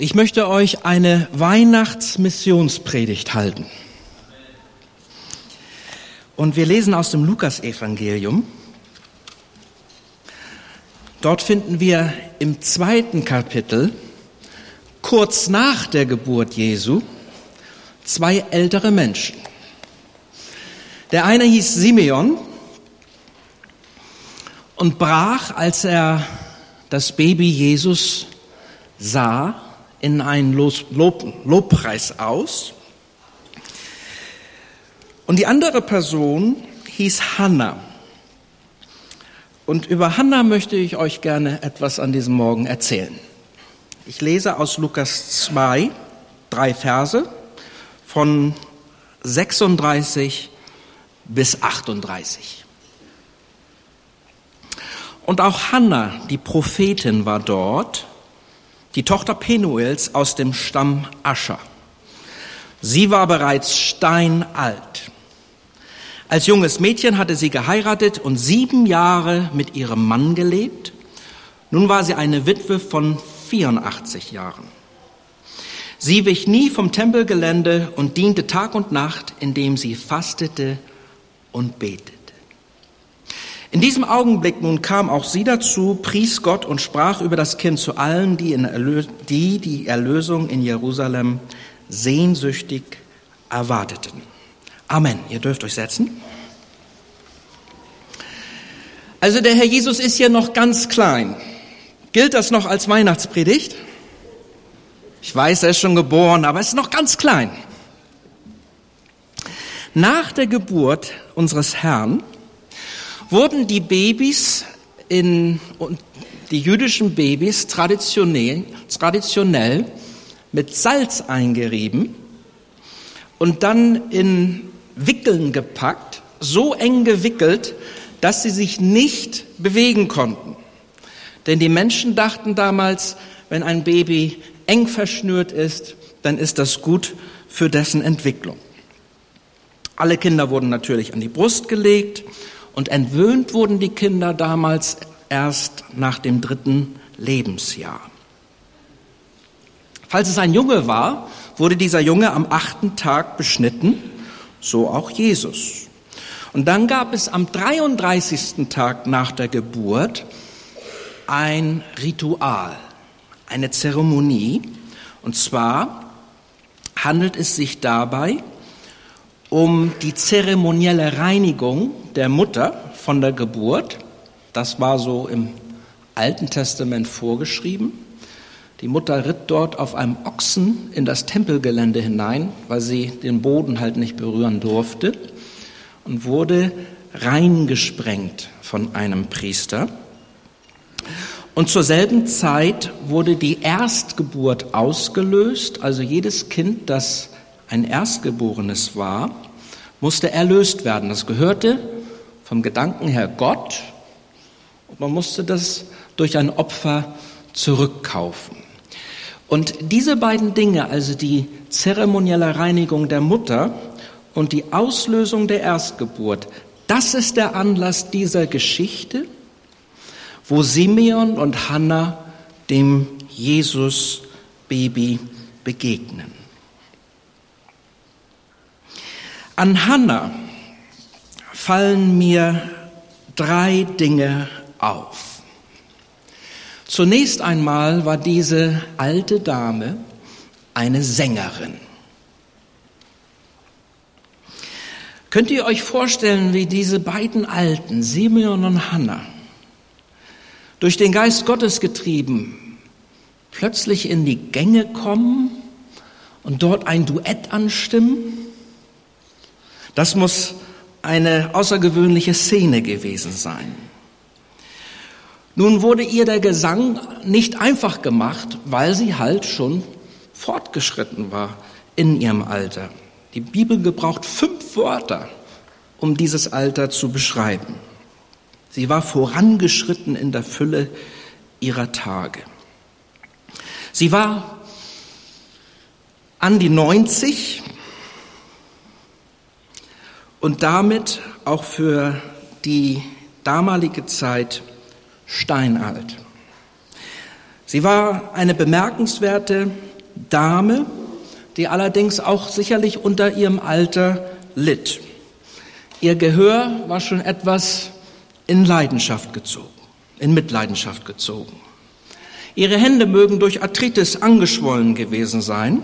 Ich möchte euch eine Weihnachtsmissionspredigt halten. Und wir lesen aus dem Lukasevangelium. Dort finden wir im zweiten Kapitel, kurz nach der Geburt Jesu, zwei ältere Menschen. Der eine hieß Simeon und brach, als er das Baby Jesus sah, in einen Lob, Lobpreis aus. Und die andere Person hieß Hannah. Und über Hannah möchte ich euch gerne etwas an diesem Morgen erzählen. Ich lese aus Lukas 2 drei Verse von 36 bis 38. Und auch Hannah, die Prophetin, war dort die Tochter Penuels aus dem Stamm Ascher. Sie war bereits steinalt. Als junges Mädchen hatte sie geheiratet und sieben Jahre mit ihrem Mann gelebt. Nun war sie eine Witwe von 84 Jahren. Sie wich nie vom Tempelgelände und diente Tag und Nacht, indem sie fastete und betete. In diesem Augenblick nun kam auch sie dazu, pries Gott und sprach über das Kind zu allen, die, die die Erlösung in Jerusalem sehnsüchtig erwarteten. Amen. Ihr dürft euch setzen. Also der Herr Jesus ist hier noch ganz klein. Gilt das noch als Weihnachtspredigt? Ich weiß, er ist schon geboren, aber er ist noch ganz klein. Nach der Geburt unseres Herrn wurden die Babys in, die jüdischen Babys traditionell, traditionell mit Salz eingerieben und dann in Wickeln gepackt, so eng gewickelt, dass sie sich nicht bewegen konnten. Denn die Menschen dachten damals, wenn ein Baby eng verschnürt ist, dann ist das gut für dessen Entwicklung. Alle Kinder wurden natürlich an die Brust gelegt und entwöhnt wurden die Kinder damals erst nach dem dritten Lebensjahr. Falls es ein Junge war, wurde dieser Junge am achten Tag beschnitten, so auch Jesus. Und dann gab es am 33. Tag nach der Geburt ein Ritual, eine Zeremonie. Und zwar handelt es sich dabei um die zeremonielle Reinigung der Mutter von der Geburt. Das war so im Alten Testament vorgeschrieben. Die Mutter ritt dort auf einem Ochsen in das Tempelgelände hinein, weil sie den Boden halt nicht berühren durfte und wurde reingesprengt von einem Priester. Und zur selben Zeit wurde die Erstgeburt ausgelöst, also jedes Kind, das ein Erstgeborenes war, musste erlöst werden. Das gehörte vom Gedanken her Gott und man musste das durch ein Opfer zurückkaufen. Und diese beiden Dinge, also die zeremonielle Reinigung der Mutter und die Auslösung der Erstgeburt, das ist der Anlass dieser Geschichte, wo Simeon und Hannah dem Jesus-Baby begegnen. An Hannah fallen mir drei Dinge auf. Zunächst einmal war diese alte Dame eine Sängerin. Könnt ihr euch vorstellen, wie diese beiden Alten, Simeon und Hannah, durch den Geist Gottes getrieben, plötzlich in die Gänge kommen und dort ein Duett anstimmen? Das muss eine außergewöhnliche Szene gewesen sein. Nun wurde ihr der Gesang nicht einfach gemacht, weil sie halt schon fortgeschritten war in ihrem Alter. Die Bibel gebraucht fünf Wörter, um dieses Alter zu beschreiben. Sie war vorangeschritten in der Fülle ihrer Tage. Sie war an die 90 und damit auch für die damalige Zeit steinalt. Sie war eine bemerkenswerte Dame, die allerdings auch sicherlich unter ihrem Alter litt. Ihr Gehör war schon etwas in Leidenschaft gezogen, in Mitleidenschaft gezogen. Ihre Hände mögen durch Arthritis angeschwollen gewesen sein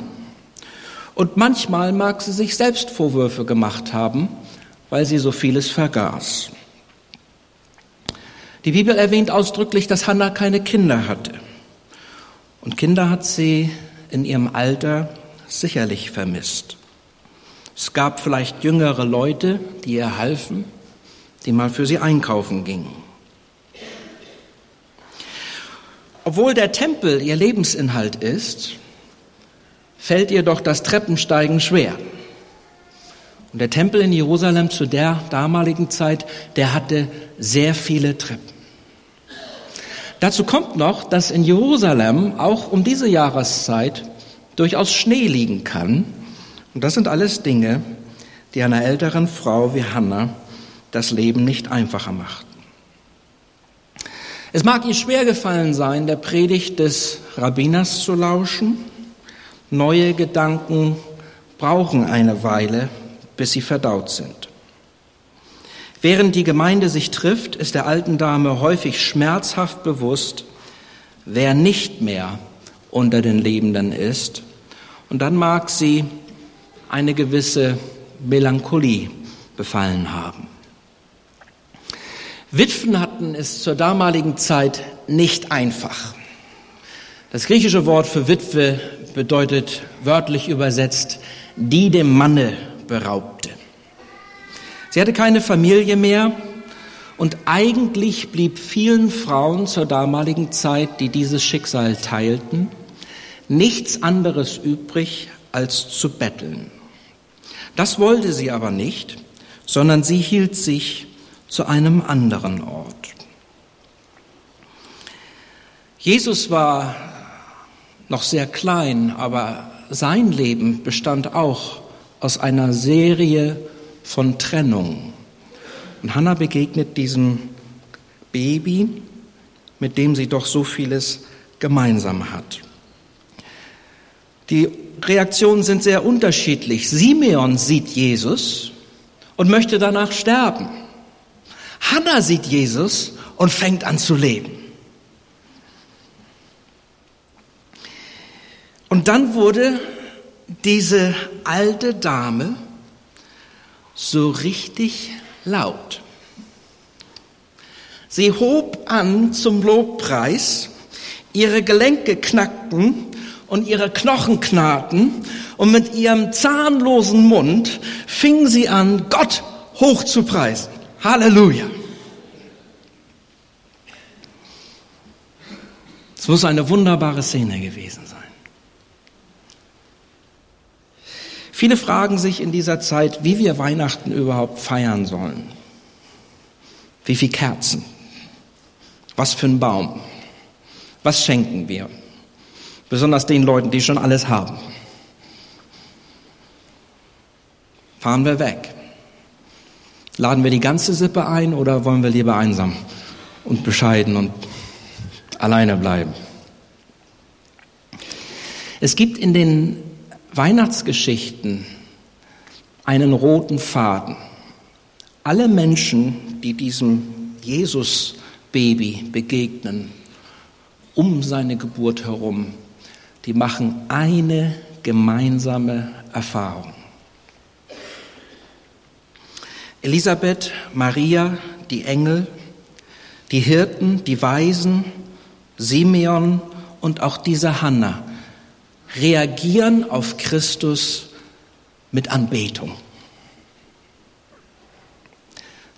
und manchmal mag sie sich selbst Vorwürfe gemacht haben, weil sie so vieles vergaß. Die Bibel erwähnt ausdrücklich, dass Hannah keine Kinder hatte. Und Kinder hat sie in ihrem Alter sicherlich vermisst. Es gab vielleicht jüngere Leute, die ihr halfen, die mal für sie einkaufen gingen. Obwohl der Tempel ihr Lebensinhalt ist, fällt ihr doch das Treppensteigen schwer. Und der Tempel in Jerusalem zu der damaligen Zeit, der hatte sehr viele Treppen. Dazu kommt noch, dass in Jerusalem auch um diese Jahreszeit durchaus Schnee liegen kann. Und das sind alles Dinge, die einer älteren Frau wie Hannah das Leben nicht einfacher machten. Es mag ihr schwer gefallen sein, der Predigt des Rabbiners zu lauschen. Neue Gedanken brauchen eine Weile, bis sie verdaut sind. Während die Gemeinde sich trifft, ist der alten Dame häufig schmerzhaft bewusst, wer nicht mehr unter den Lebenden ist. Und dann mag sie eine gewisse Melancholie befallen haben. Witwen hatten es zur damaligen Zeit nicht einfach. Das griechische Wort für Witwe bedeutet wörtlich übersetzt, die dem Manne beraubte. Sie hatte keine Familie mehr und eigentlich blieb vielen Frauen zur damaligen Zeit, die dieses Schicksal teilten, nichts anderes übrig, als zu betteln. Das wollte sie aber nicht, sondern sie hielt sich zu einem anderen Ort. Jesus war noch sehr klein, aber sein Leben bestand auch aus einer Serie von Trennung. Und Hannah begegnet diesem Baby, mit dem sie doch so vieles gemeinsam hat. Die Reaktionen sind sehr unterschiedlich. Simeon sieht Jesus und möchte danach sterben. Hannah sieht Jesus und fängt an zu leben. Und dann wurde diese alte Dame so richtig laut. Sie hob an zum Lobpreis, ihre Gelenke knackten und ihre Knochen knarrten und mit ihrem zahnlosen Mund fing sie an, Gott hoch zu preisen. Halleluja. Es muss eine wunderbare Szene gewesen sein. Viele fragen sich in dieser Zeit, wie wir Weihnachten überhaupt feiern sollen. Wie viele Kerzen? Was für ein Baum? Was schenken wir? Besonders den Leuten, die schon alles haben. Fahren wir weg? Laden wir die ganze Sippe ein oder wollen wir lieber einsam und bescheiden und alleine bleiben? Es gibt in den Weihnachtsgeschichten einen roten Faden. Alle Menschen, die diesem Jesus-Baby begegnen, um seine Geburt herum, die machen eine gemeinsame Erfahrung. Elisabeth, Maria, die Engel, die Hirten, die Weisen, Simeon und auch diese Hannah reagieren auf Christus mit Anbetung.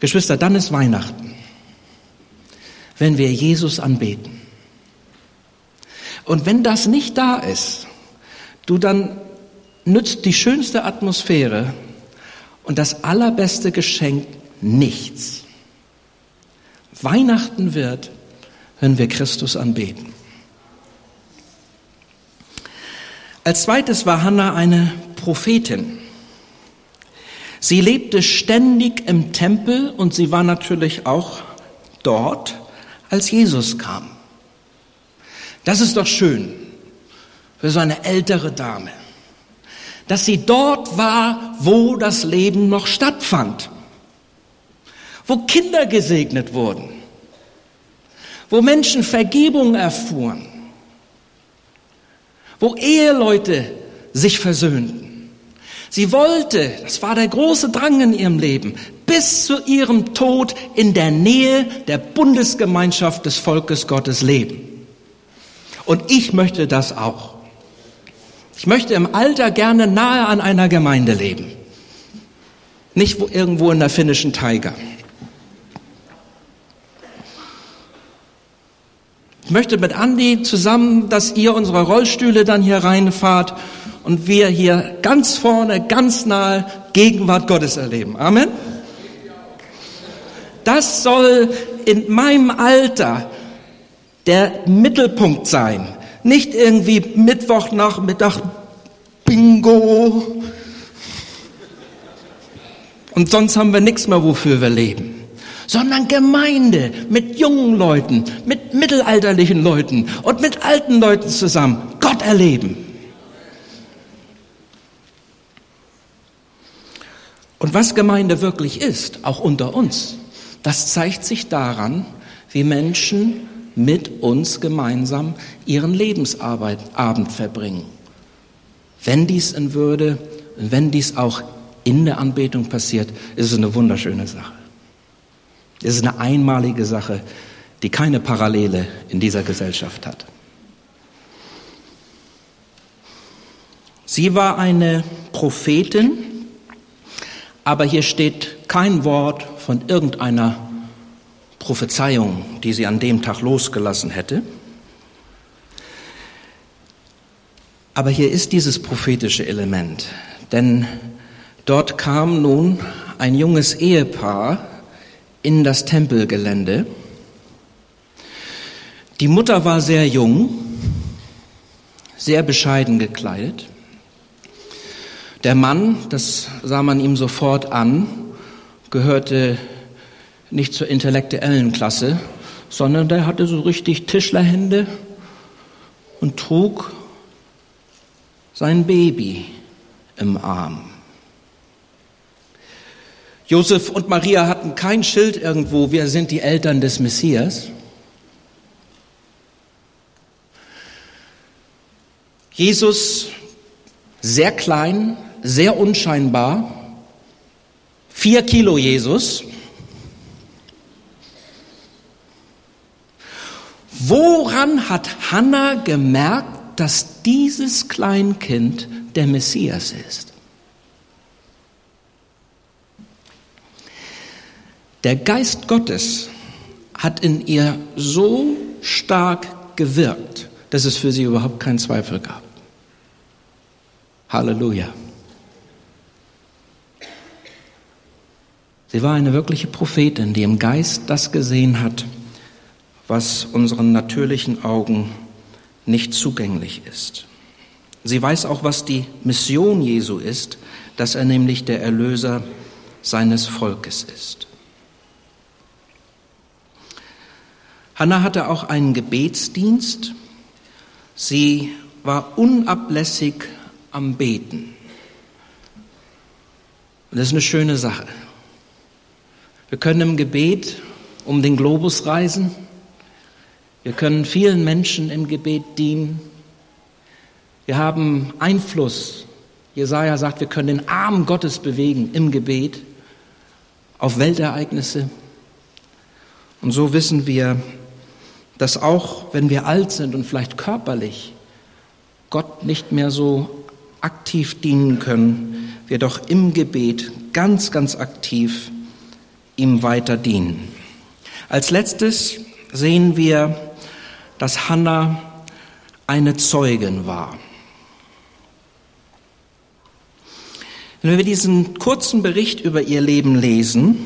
Geschwister, dann ist Weihnachten, wenn wir Jesus anbeten. Und wenn das nicht da ist, du dann nützt die schönste Atmosphäre und das allerbeste Geschenk nichts. Weihnachten wird, wenn wir Christus anbeten. Als zweites war Hannah eine Prophetin. Sie lebte ständig im Tempel und sie war natürlich auch dort, als Jesus kam. Das ist doch schön. für so eine ältere Dame, dass sie dort war, wo das Leben noch stattfand, wo Kinder gesegnet wurden, wo Menschen Vergebung erfuhren, wo Eheleute sich versöhnten. Sie wollte, das war der große Drang in ihrem Leben, bis zu ihrem Tod in der Nähe der Bundesgemeinschaft des Volkes Gottes leben. Und ich möchte das auch. Ich möchte im Alter gerne nahe an einer Gemeinde leben. Nicht irgendwo in der finnischen Tiger. Ich möchte mit Andi zusammen, dass ihr unsere Rollstühle dann hier reinfahrt und wir hier ganz vorne, ganz nahe Gegenwart Gottes erleben. Amen. Das soll in meinem Alter der Mittelpunkt sein. Nicht irgendwie Mittwochnachmittag Bingo. Und sonst haben wir nichts mehr, wofür wir leben sondern Gemeinde mit jungen Leuten, mit mittelalterlichen Leuten und mit alten Leuten zusammen Gott erleben. Und was Gemeinde wirklich ist, auch unter uns, das zeigt sich daran, wie Menschen mit uns gemeinsam ihren Lebensabend verbringen. Wenn dies in Würde, wenn dies auch in der Anbetung passiert, ist es eine wunderschöne Sache. Es ist eine einmalige Sache, die keine Parallele in dieser Gesellschaft hat. Sie war eine Prophetin, aber hier steht kein Wort von irgendeiner Prophezeiung, die sie an dem Tag losgelassen hätte. Aber hier ist dieses prophetische Element, denn dort kam nun ein junges Ehepaar in das Tempelgelände. Die Mutter war sehr jung, sehr bescheiden gekleidet. Der Mann, das sah man ihm sofort an, gehörte nicht zur intellektuellen Klasse, sondern der hatte so richtig Tischlerhände und trug sein Baby im Arm. Josef und Maria hatten kein Schild irgendwo, wir sind die Eltern des Messias. Jesus sehr klein, sehr unscheinbar, vier Kilo Jesus. Woran hat Hannah gemerkt, dass dieses Kleinkind der Messias ist? Der Geist Gottes hat in ihr so stark gewirkt, dass es für sie überhaupt keinen Zweifel gab. Halleluja. Sie war eine wirkliche Prophetin, die im Geist das gesehen hat, was unseren natürlichen Augen nicht zugänglich ist. Sie weiß auch, was die Mission Jesu ist, dass er nämlich der Erlöser seines Volkes ist. Hannah hatte auch einen Gebetsdienst. Sie war unablässig am Beten. Und das ist eine schöne Sache. Wir können im Gebet um den Globus reisen. Wir können vielen Menschen im Gebet dienen. Wir haben Einfluss. Jesaja sagt, wir können den Arm Gottes bewegen im Gebet auf Weltereignisse. Und so wissen wir, dass auch wenn wir alt sind und vielleicht körperlich Gott nicht mehr so aktiv dienen können, wir doch im Gebet ganz, ganz aktiv ihm weiter dienen. Als letztes sehen wir, dass Hannah eine Zeugin war. Wenn wir diesen kurzen Bericht über ihr Leben lesen,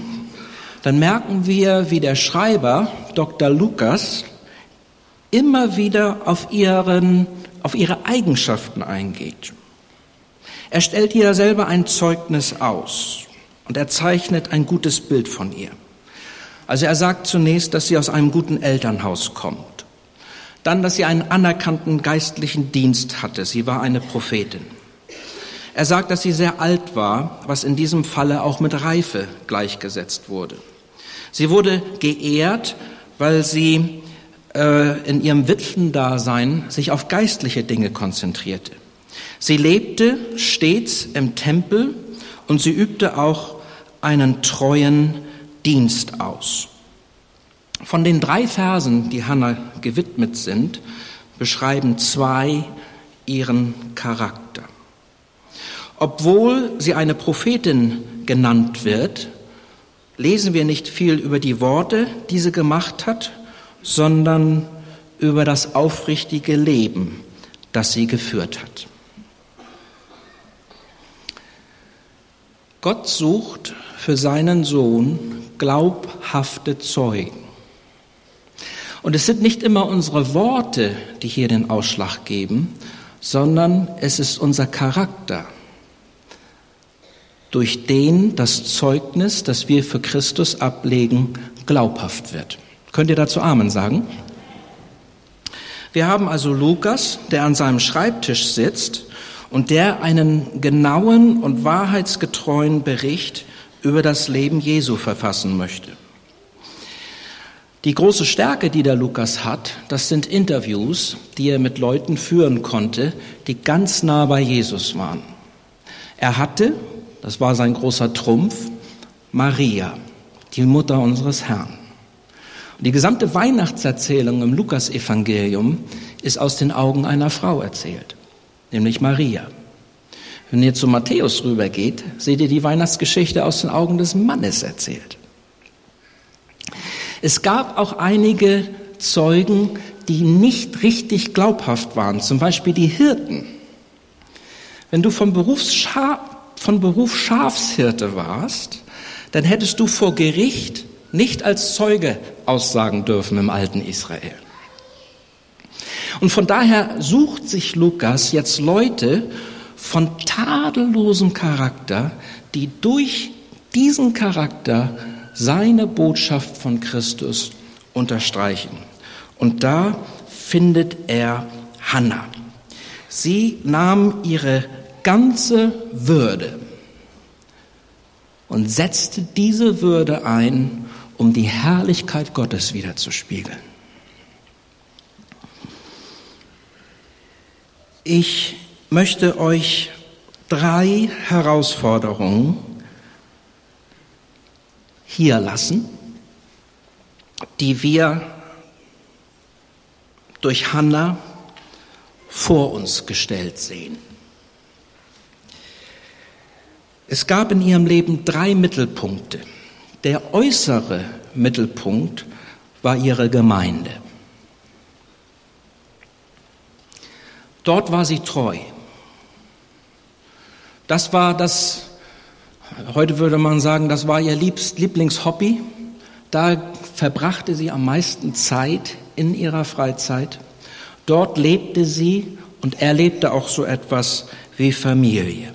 dann merken wir, wie der Schreiber Dr. Lukas immer wieder auf, ihren, auf ihre Eigenschaften eingeht. Er stellt ihr selber ein Zeugnis aus und er zeichnet ein gutes Bild von ihr. Also er sagt zunächst, dass sie aus einem guten Elternhaus kommt, Dann, dass sie einen anerkannten geistlichen Dienst hatte. Sie war eine Prophetin. Er sagt, dass sie sehr alt war, was in diesem Falle auch mit Reife gleichgesetzt wurde. Sie wurde geehrt, weil sie äh, in ihrem Witwendasein sich auf geistliche Dinge konzentrierte. Sie lebte stets im Tempel und sie übte auch einen treuen Dienst aus. Von den drei Versen, die Hannah gewidmet sind, beschreiben zwei ihren Charakter. Obwohl sie eine Prophetin genannt wird, lesen wir nicht viel über die Worte, die sie gemacht hat, sondern über das aufrichtige Leben, das sie geführt hat. Gott sucht für seinen Sohn glaubhafte Zeugen. Und es sind nicht immer unsere Worte, die hier den Ausschlag geben, sondern es ist unser Charakter, durch den das Zeugnis, das wir für Christus ablegen, glaubhaft wird. Könnt ihr dazu Amen sagen? Wir haben also Lukas, der an seinem Schreibtisch sitzt und der einen genauen und wahrheitsgetreuen Bericht über das Leben Jesu verfassen möchte. Die große Stärke, die der Lukas hat, das sind Interviews, die er mit Leuten führen konnte, die ganz nah bei Jesus waren. Er hatte das war sein großer Trumpf, Maria, die Mutter unseres Herrn. Die gesamte Weihnachtserzählung im Lukasevangelium ist aus den Augen einer Frau erzählt, nämlich Maria. Wenn ihr zu Matthäus rübergeht, seht ihr die Weihnachtsgeschichte aus den Augen des Mannes erzählt. Es gab auch einige Zeugen, die nicht richtig glaubhaft waren, zum Beispiel die Hirten. Wenn du vom Berufsschar von Beruf Schafshirte warst, dann hättest du vor Gericht nicht als Zeuge aussagen dürfen im alten Israel. Und von daher sucht sich Lukas jetzt Leute von tadellosem Charakter, die durch diesen Charakter seine Botschaft von Christus unterstreichen. Und da findet er Hannah. Sie nahm ihre ganze Würde und setzte diese Würde ein, um die Herrlichkeit Gottes wiederzuspiegeln. Ich möchte euch drei Herausforderungen hier lassen, die wir durch Hannah vor uns gestellt sehen. Es gab in ihrem Leben drei Mittelpunkte. Der äußere Mittelpunkt war ihre Gemeinde. Dort war sie treu. Das war das, heute würde man sagen, das war ihr Lieblingshobby. Da verbrachte sie am meisten Zeit in ihrer Freizeit. Dort lebte sie und erlebte auch so etwas wie Familie.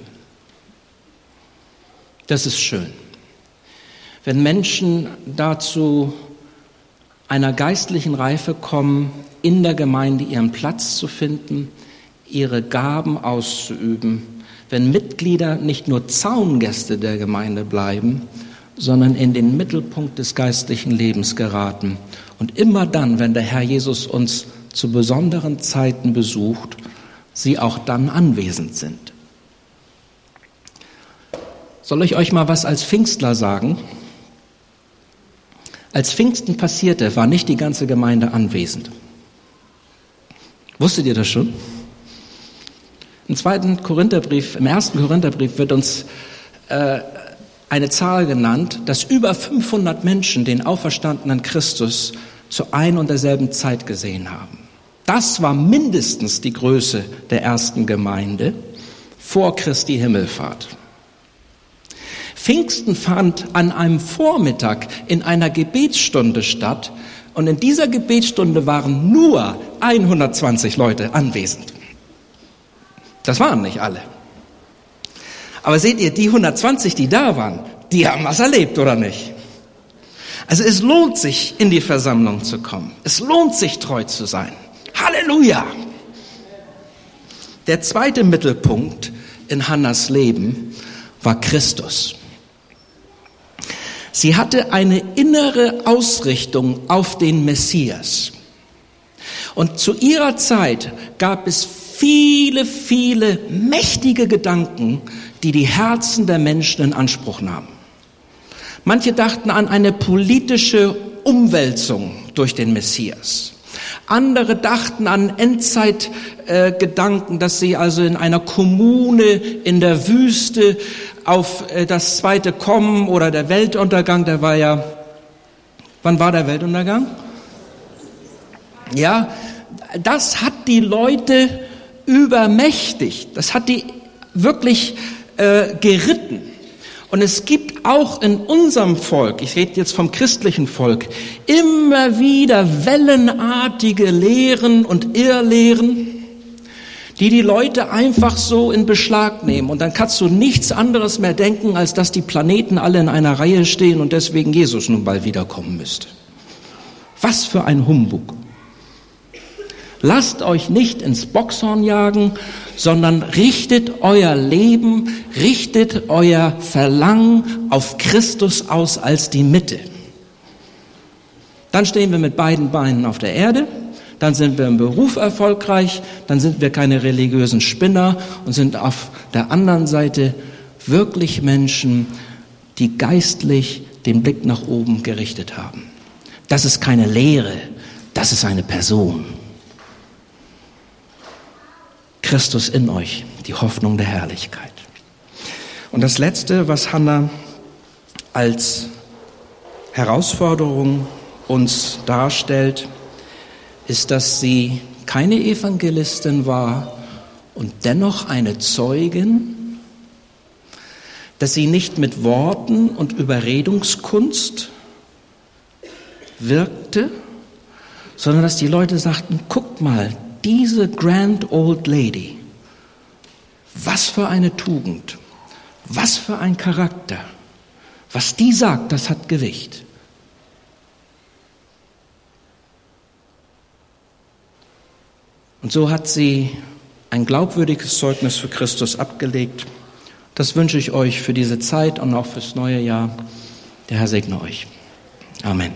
Das ist schön. Wenn Menschen dazu einer geistlichen Reife kommen, in der Gemeinde ihren Platz zu finden, ihre Gaben auszuüben, wenn Mitglieder nicht nur Zaungäste der Gemeinde bleiben, sondern in den Mittelpunkt des geistlichen Lebens geraten. Und immer dann, wenn der Herr Jesus uns zu besonderen Zeiten besucht, sie auch dann anwesend sind. Soll ich euch mal was als Pfingstler sagen? Als Pfingsten passierte, war nicht die ganze Gemeinde anwesend. Wusstet ihr das schon? Im zweiten Korintherbrief, im ersten Korintherbrief wird uns äh, eine Zahl genannt, dass über 500 Menschen den auferstandenen Christus zu ein und derselben Zeit gesehen haben. Das war mindestens die Größe der ersten Gemeinde vor Christi Himmelfahrt. Pfingsten fand an einem Vormittag in einer Gebetsstunde statt und in dieser Gebetsstunde waren nur 120 Leute anwesend. Das waren nicht alle. Aber seht ihr, die 120, die da waren, die haben was erlebt, oder nicht? Also es lohnt sich, in die Versammlung zu kommen. Es lohnt sich, treu zu sein. Halleluja! Der zweite Mittelpunkt in Hannas Leben war Christus. Sie hatte eine innere Ausrichtung auf den Messias. Und zu ihrer Zeit gab es viele, viele mächtige Gedanken, die die Herzen der Menschen in Anspruch nahmen. Manche dachten an eine politische Umwälzung durch den Messias. Andere dachten an Endzeitgedanken, äh, dass sie also in einer Kommune in der Wüste auf äh, das zweite Kommen oder der Weltuntergang, der war ja, wann war der Weltuntergang? Ja, das hat die Leute übermächtigt. Das hat die wirklich äh, geritten. Und es gibt auch in unserem Volk, ich rede jetzt vom christlichen Volk, immer wieder wellenartige Lehren und Irrlehren, die die Leute einfach so in Beschlag nehmen. Und dann kannst du nichts anderes mehr denken, als dass die Planeten alle in einer Reihe stehen und deswegen Jesus nun bald wiederkommen müsste. Was für ein Humbug. Lasst euch nicht ins Boxhorn jagen, sondern richtet euer Leben, richtet euer Verlangen auf Christus aus als die Mitte. Dann stehen wir mit beiden Beinen auf der Erde, dann sind wir im Beruf erfolgreich, dann sind wir keine religiösen Spinner und sind auf der anderen Seite wirklich Menschen, die geistlich den Blick nach oben gerichtet haben. Das ist keine Lehre, das ist eine Person. Christus in euch, die Hoffnung der Herrlichkeit. Und das Letzte, was Hannah als Herausforderung uns darstellt, ist, dass sie keine Evangelistin war und dennoch eine Zeugin, dass sie nicht mit Worten und Überredungskunst wirkte, sondern dass die Leute sagten, guckt mal, diese Grand Old Lady, was für eine Tugend, was für ein Charakter, was die sagt, das hat Gewicht. Und so hat sie ein glaubwürdiges Zeugnis für Christus abgelegt. Das wünsche ich euch für diese Zeit und auch fürs neue Jahr. Der Herr segne euch. Amen.